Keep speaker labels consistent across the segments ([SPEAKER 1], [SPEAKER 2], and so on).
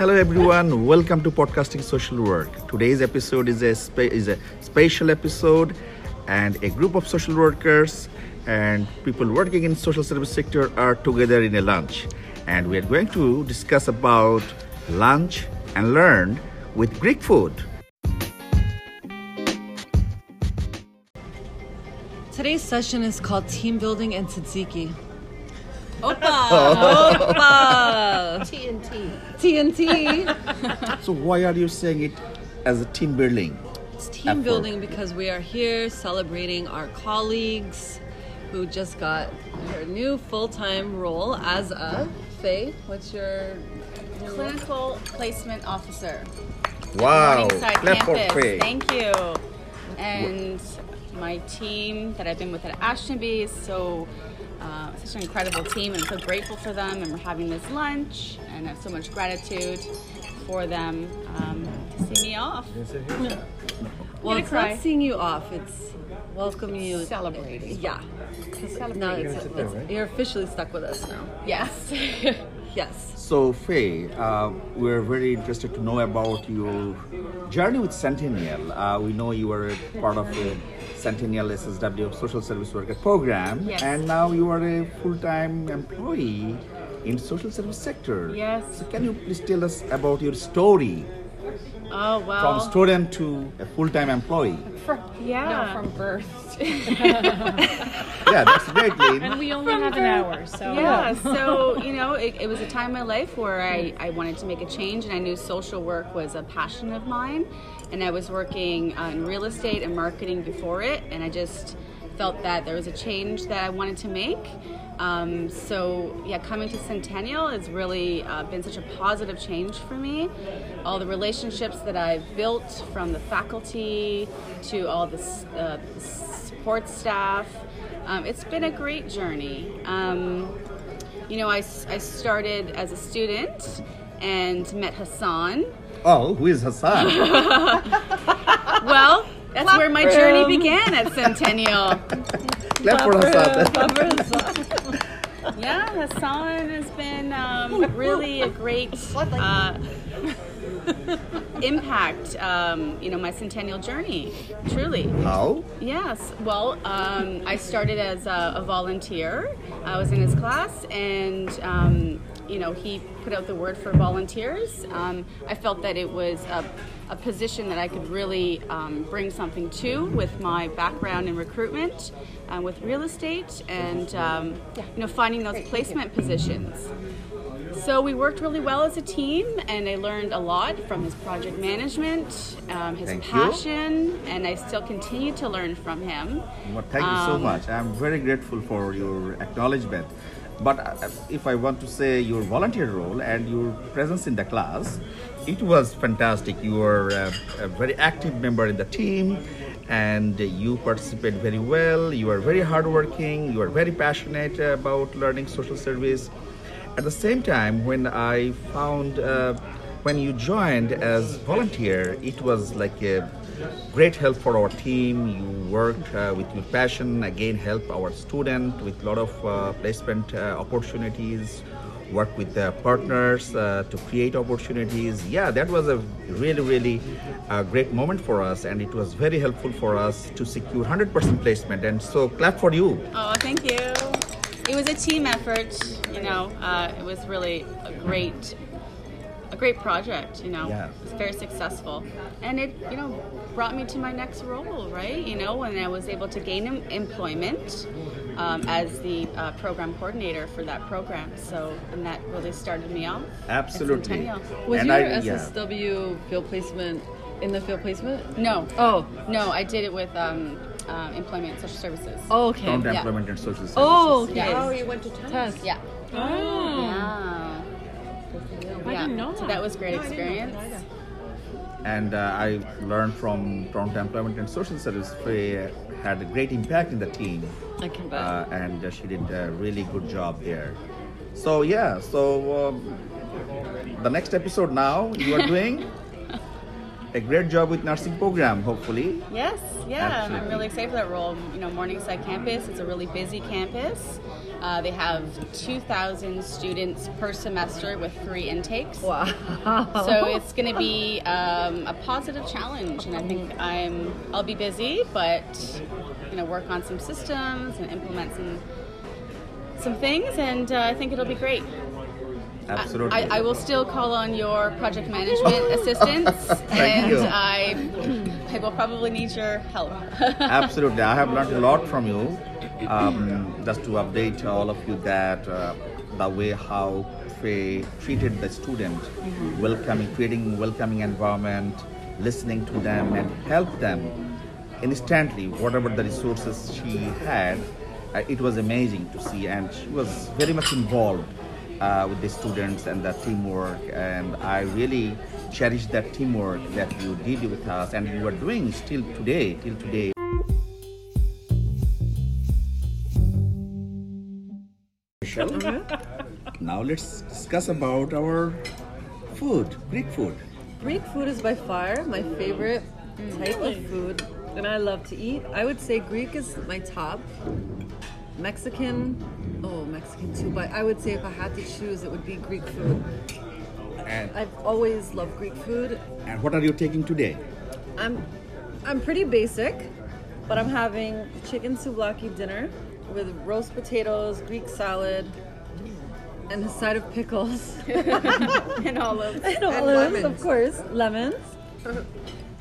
[SPEAKER 1] Hello everyone, welcome to Podcasting Social Work. Today's episode is a spe- is a special episode and a group of social workers and people working in social service sector are together in a lunch and we are going to discuss about lunch and learn with Greek food.
[SPEAKER 2] Today's session is called Team Building and Tzatziki.
[SPEAKER 1] Oh.
[SPEAKER 2] Opa!
[SPEAKER 3] TNT.
[SPEAKER 2] TNT!
[SPEAKER 1] So why are you saying it as a team building?
[SPEAKER 2] It's team
[SPEAKER 1] Effort.
[SPEAKER 2] building because we are here celebrating our colleagues who just got her new full time role as a Faye. What's your?
[SPEAKER 3] Clinical placement officer.
[SPEAKER 1] Wow, clap for
[SPEAKER 3] campus.
[SPEAKER 1] Faye.
[SPEAKER 3] Thank you. And my team that I've been with at Ashtonbee is so uh, such an incredible team. I'm so grateful for them, and we're having this lunch, and I have so much gratitude for them um, to see me off.
[SPEAKER 2] Well, it's
[SPEAKER 3] cry.
[SPEAKER 2] not seeing you off, it's welcoming you.
[SPEAKER 3] Celebrating.
[SPEAKER 2] Yeah. No, it's, it's, you're officially stuck with us now.
[SPEAKER 3] Yes.
[SPEAKER 2] Yes.
[SPEAKER 1] So, Faye, uh, we're very interested to know about your journey with Centennial. Uh, we know you were part of the Centennial SSW Social Service Worker Program,
[SPEAKER 3] Yes.
[SPEAKER 1] and now you are a full-time employee in social service sector.
[SPEAKER 3] Yes.
[SPEAKER 1] So, can you please tell us about your story
[SPEAKER 3] oh wow.
[SPEAKER 1] from student to a full-time employee?
[SPEAKER 3] yeah.
[SPEAKER 4] from birth.
[SPEAKER 1] yeah, that's great, Lynn.
[SPEAKER 4] And we only have an hour, so
[SPEAKER 3] Yeah, so you know, it, it was a time in my life where I, I wanted to make a change, and I knew social work was a passion of mine. And I was working uh, in real estate and marketing before it, and I just felt that there was a change that I wanted to make. Um, so yeah, coming to Centennial has really uh, been such a positive change for me. All the relationships that I've built from the faculty to all the uh, support staff, um, it's been a great journey. Um, you know, I, I started as a student and met Hassan.
[SPEAKER 1] Oh, who is Hassan?
[SPEAKER 3] Well, that's where my journey began at Centennial.
[SPEAKER 1] Clap for Hassan.
[SPEAKER 3] Yeah, Hassan has been um, really a great uh, impact. Um, you know, my Centennial journey, truly.
[SPEAKER 1] How?
[SPEAKER 3] Yes. Well, um, I started as a, a volunteer. I was in his class, and um, you know, he put out the word for volunteers. Um, I felt that it was a, a position that I could really um, bring something to with my background in recruitment, uh, with real estate, and um, you know, finding those placement positions. So we worked really well as a team, and I learned a lot from his project management, um, his
[SPEAKER 1] Thank you.
[SPEAKER 3] passion, and I still continue to learn from him.
[SPEAKER 1] Well, thank you so
[SPEAKER 3] Um,
[SPEAKER 1] much. I'm very grateful for your acknowledgement. But uh, if I want to say your volunteer role and your presence in the class, it was fantastic. You were uh, a very active member in the team and you participate very well. You are very hardworking. You are very passionate about learning social service. At the same time, when I found uh, when you joined as volunteer, it was like a great help for our team. You worked uh, with your passion, again help our student with a lot of uh, placement uh, opportunities. Work with uh, partners uh, to create opportunities. Yeah, that was a really, really uh, great moment for us, and it was very helpful for us to secure 100% placement. And so, clap for you.
[SPEAKER 3] Oh, thank you. It was a team effort. You know, uh, it was really a great, a great project. You know,
[SPEAKER 1] Yeah.
[SPEAKER 3] it was very successful, and it you know brought me to my next role. Right, you know, when I was able to gain em- employment um, as the uh, program coordinator for that program. So, and that really started me off.
[SPEAKER 1] Absolutely.
[SPEAKER 2] Was
[SPEAKER 1] And
[SPEAKER 2] your
[SPEAKER 1] I- yeah.
[SPEAKER 2] SSW field placement in the field placement?
[SPEAKER 3] No,
[SPEAKER 2] Oh.
[SPEAKER 3] no, I did it with um, um, employment and social services.
[SPEAKER 2] Oh, okay.
[SPEAKER 1] Toronto
[SPEAKER 3] Yeah.
[SPEAKER 1] Employment and Social Services.
[SPEAKER 2] Oh, okay.
[SPEAKER 3] Yeah.
[SPEAKER 4] Oh, you went to tennis.
[SPEAKER 2] Test.
[SPEAKER 3] Yeah.
[SPEAKER 2] Oh.
[SPEAKER 3] Yeah.
[SPEAKER 4] I
[SPEAKER 3] Yeah.
[SPEAKER 4] didn't know
[SPEAKER 3] So
[SPEAKER 4] that.
[SPEAKER 3] that was great
[SPEAKER 4] No, I didn't know
[SPEAKER 3] experience.
[SPEAKER 4] that
[SPEAKER 1] and uh, I learned from Toronto Employment and Social Service Faye had a great impact in the team,
[SPEAKER 2] I can bet.
[SPEAKER 1] uh, and uh, she did a really good job there. So yeah, so um, the next episode now you are doing a great job with nursing program, hopefully.
[SPEAKER 3] Yes, yeah, I'm really excited for that role. You know, Morningside campus, it's a really busy campus. Uh, they have 2,000 students per semester with three intakes.
[SPEAKER 2] Wow.
[SPEAKER 3] So it's going to be um, a positive challenge, and I think I'm I'll be busy, but you know, work on some systems and implement some some things, and uh, I think it'll be great.
[SPEAKER 1] Absolutely.
[SPEAKER 3] I, I will still call on your project management assistance, and
[SPEAKER 1] you.
[SPEAKER 3] I I will probably need your help.
[SPEAKER 1] Absolutely, I have learned a lot from you. Um, just to update all of you that uh, the way how Faye treated the student, welcoming, creating welcoming environment, listening to them and help them instantly. Whatever the resources she had, uh, it was amazing to see, and she was very much involved uh, with the students and the teamwork. And I really cherish that teamwork that you did with us, and you are doing still today, till today. Michelle, now let's discuss about our food, Greek food.
[SPEAKER 2] Greek food is by far my favorite type of food, and I love to eat. I would say Greek is my top. Mexican, oh, Mexican too, but I would say if I had to choose, it would be Greek food.
[SPEAKER 1] And,
[SPEAKER 2] I've always loved Greek food.
[SPEAKER 1] and what are you taking today?
[SPEAKER 2] I'm, I'm pretty basic, but I'm having chicken souvlaki dinner with roast potatoes, Greek salad, and a side of pickles.
[SPEAKER 3] and olives.
[SPEAKER 2] and olives, of course, lemons.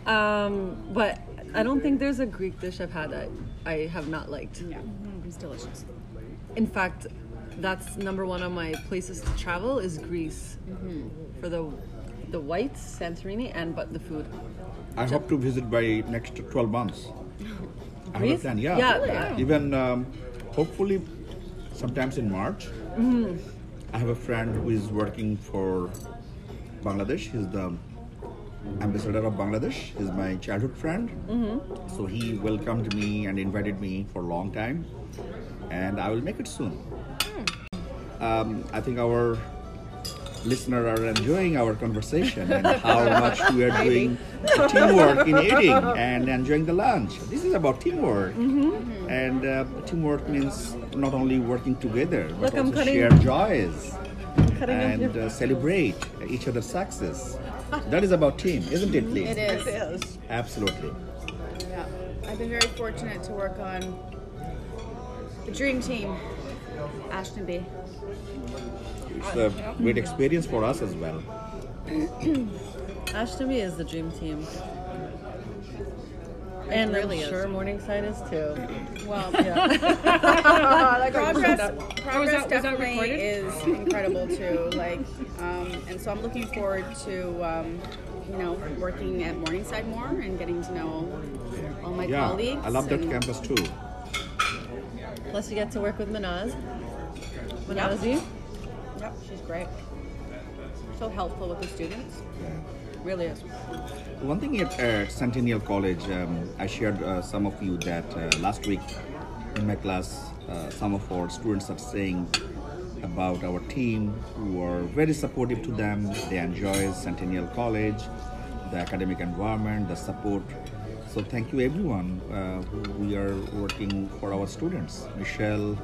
[SPEAKER 2] Um, but I don't think there's a Greek dish I've had that I have not liked.
[SPEAKER 3] Yeah, it's delicious.
[SPEAKER 2] In fact, that's number one on my places to travel is Greece for the the whites, Santorini, and but the food.
[SPEAKER 1] I hope to visit by next 12 months. I have a plan, yeah.
[SPEAKER 2] Yeah, yeah.
[SPEAKER 1] Even um, hopefully sometimes in March.
[SPEAKER 2] Mm-hmm.
[SPEAKER 1] I have a friend who is working for Bangladesh. He's the ambassador of Bangladesh. He's my childhood friend.
[SPEAKER 2] Mm-hmm.
[SPEAKER 1] So he welcomed me and invited me for a long time. And I will make it soon.
[SPEAKER 2] Hmm.
[SPEAKER 1] Um, I think our listeners are enjoying our conversation and how much we are doing teamwork in eating and enjoying the lunch. This is about teamwork,
[SPEAKER 2] Mm-hmm.
[SPEAKER 1] and uh, teamwork means not only working together but
[SPEAKER 2] Look,
[SPEAKER 1] also
[SPEAKER 2] cutting-
[SPEAKER 1] share joys and uh, celebrate each other's success. That is about team, isn't it, Lee?
[SPEAKER 3] It is.
[SPEAKER 1] Absolutely.
[SPEAKER 3] Yeah, I've been very fortunate to work on the dream team, Ashtonbee.
[SPEAKER 1] It's a great experience for us as well.
[SPEAKER 2] Ashton to is the dream team. And
[SPEAKER 3] really
[SPEAKER 2] I'm
[SPEAKER 3] is.
[SPEAKER 2] sure Morningside is too.
[SPEAKER 3] Well,
[SPEAKER 2] Yeah.
[SPEAKER 3] progress,
[SPEAKER 4] was
[SPEAKER 3] progress
[SPEAKER 4] that- was that
[SPEAKER 3] definitely
[SPEAKER 4] recorded?
[SPEAKER 3] is incredible too. Like, um, and so I'm looking forward to, um, you know, working at Morningside more and getting to know all my
[SPEAKER 1] Yeah,
[SPEAKER 3] colleagues.
[SPEAKER 1] I love that campus too.
[SPEAKER 2] Plus, you get to work with Manaz. Manazi.
[SPEAKER 3] Yep, she's great. So helpful with the students. Really is.
[SPEAKER 1] One thing at uh, Centennial College, um, I shared uh, some of you that uh, last week in my class, uh, some of our students are saying about our team who are very supportive to them. They enjoy Centennial College, the academic environment, the support. So thank you everyone uh, who we are working for our students. Michelle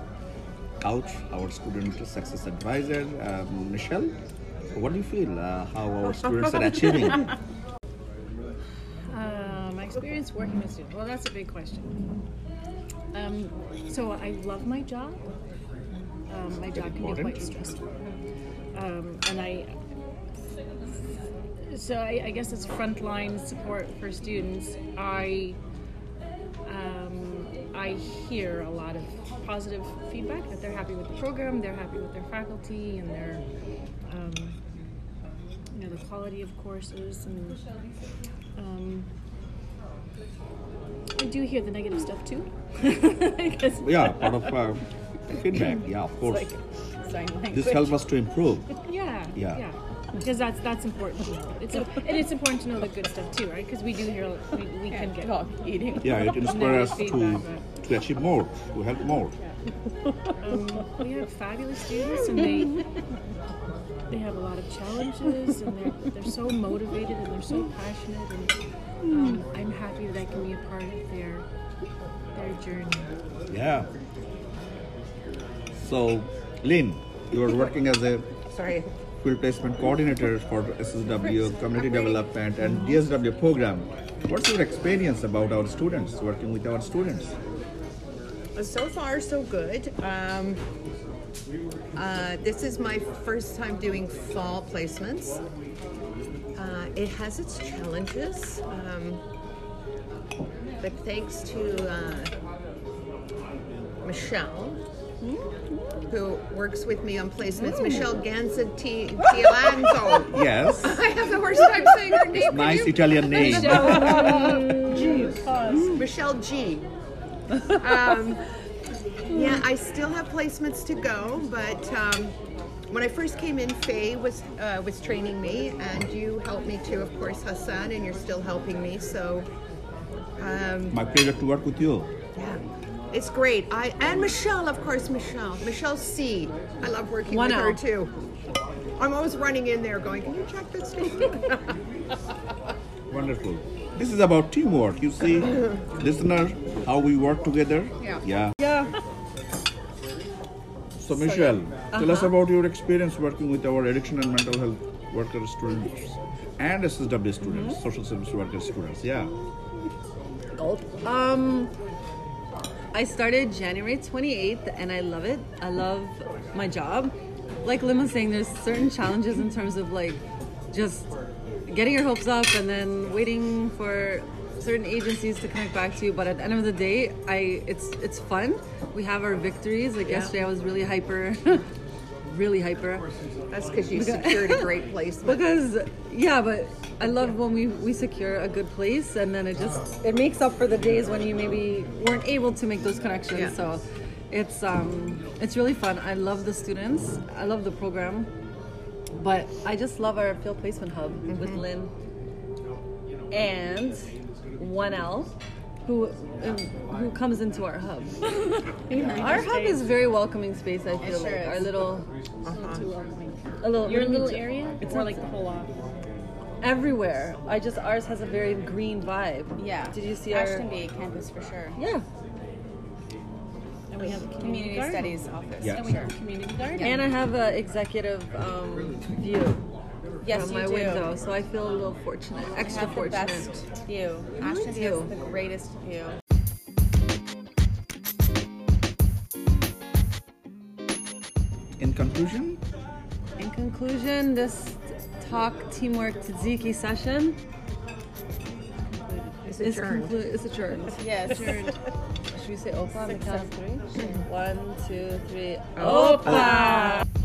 [SPEAKER 1] Couch, our student success advisor. Um, Michelle, what do you feel? Uh, how our students are achieving?
[SPEAKER 4] Uh, my experience working with students. Well, that's a big question. Um, so I love my job. Um, my job can be quite stressful, um, and I. So I, I guess it's frontline support for students. I um, I hear a lot of positive feedback that they're happy with the program, they're happy with their faculty, and their um, you know the quality of courses and. Um, I do hear the negative stuff too.
[SPEAKER 1] Yeah, part of uh, feedback. Yeah, of course.
[SPEAKER 3] Like
[SPEAKER 1] this helps us to improve.
[SPEAKER 4] yeah,
[SPEAKER 1] Yeah.
[SPEAKER 4] yeah, because that's that's important. To know. It's a, and it's important to know the good stuff too, right? Because we do hear we, we can get
[SPEAKER 3] talk eating.
[SPEAKER 1] Yeah, it inspires us to to achieve more, to help more.
[SPEAKER 4] Um, we have fabulous students, and they they have a lot of challenges, and they're they're so motivated and they're so passionate, and um, I'm happy that I can be a part of their their journey.
[SPEAKER 1] Yeah. So, Lynn, you are working as a
[SPEAKER 5] Sorry.
[SPEAKER 1] Field placement coordinator for SSW community development and DSW program. What's your experience about our students, working with our students?
[SPEAKER 5] So far, so good. Um, uh, this is my first time doing fall placements. Uh, it has its challenges, um, but thanks to uh, Michelle, who works with me on placements, Michelle Ganzetti Tialanzo.
[SPEAKER 1] Yes.
[SPEAKER 5] I have the worst time saying her name. can
[SPEAKER 1] nice
[SPEAKER 5] you?
[SPEAKER 1] Italian name.
[SPEAKER 5] Michelle G. Um, yeah, I still have placements to go, but um, when I first came in, Faye was uh, was training me, and you helped me too, of course, Hassan, and you're still helping me. So, um,
[SPEAKER 1] My pleasure to work with you.
[SPEAKER 5] yeah, it's great. I and Michelle, of course, Michelle, Michelle C. I love working
[SPEAKER 2] One
[SPEAKER 5] with her
[SPEAKER 2] L.
[SPEAKER 5] too. I'm always running in there, going, "Can you check this thing?"
[SPEAKER 1] Wonderful. This is about teamwork. You see, listener, how we work together.
[SPEAKER 5] Yeah.
[SPEAKER 1] Yeah.
[SPEAKER 2] Yeah.
[SPEAKER 1] So, Michelle, tell us about your experience working with our addiction and mental health worker students and SSW students,
[SPEAKER 2] Mm-hmm.
[SPEAKER 1] social service worker students. Yeah.
[SPEAKER 2] Um, I started January 28th and I love it. I love my job. Like Lim was saying, there's certain challenges in terms of like just getting your hopes up and then waiting for certain agencies to connect back to you. But at the end of the day, I it's it's fun. We have our victories. Like yesterday, I was really hyper, really hyper.
[SPEAKER 5] That's because you secured a great placement.
[SPEAKER 2] Because yeah, but I love when we we secure a good place and then it just it makes up for the days when you maybe weren't able to make those connections.
[SPEAKER 5] Yeah.
[SPEAKER 2] So it's um it's really fun. I love the students. I love the program. But I just love our field placement hub with Lynn and 1L who um, who comes into our hub. our hub is a very welcoming space, I feel
[SPEAKER 3] sure
[SPEAKER 2] like.
[SPEAKER 3] is.
[SPEAKER 2] Our little
[SPEAKER 4] Too welcoming.
[SPEAKER 2] a little
[SPEAKER 4] Your
[SPEAKER 2] let
[SPEAKER 4] little
[SPEAKER 2] ju-
[SPEAKER 4] area,
[SPEAKER 2] It's
[SPEAKER 4] or
[SPEAKER 2] not
[SPEAKER 4] like the whole office.
[SPEAKER 2] everywhere. I just ours has a very green vibe.
[SPEAKER 3] Yeah.
[SPEAKER 2] Did you see
[SPEAKER 3] Ashton
[SPEAKER 2] our?
[SPEAKER 3] Bay campus for sure.
[SPEAKER 2] Yeah.
[SPEAKER 4] And we have the community,
[SPEAKER 3] Community studies office.
[SPEAKER 1] Yeah.
[SPEAKER 4] And we have the community garden.
[SPEAKER 2] And I have an executive um, view
[SPEAKER 3] Yes,
[SPEAKER 2] from my
[SPEAKER 3] do.
[SPEAKER 2] window, so I feel a little fortunate,
[SPEAKER 3] We
[SPEAKER 2] extra
[SPEAKER 3] have the
[SPEAKER 2] fortunate.
[SPEAKER 3] best view. Ashtonbee has
[SPEAKER 2] too.
[SPEAKER 3] the greatest view.
[SPEAKER 1] In conclusion,
[SPEAKER 2] In conclusion, this talk teamwork tzatziki session
[SPEAKER 5] It's
[SPEAKER 2] is
[SPEAKER 5] adjourned.
[SPEAKER 2] conclu- is adjourned.
[SPEAKER 3] Yes.
[SPEAKER 2] Should we say opa on the count of three? One, two, three.
[SPEAKER 5] Opa!
[SPEAKER 2] Opa!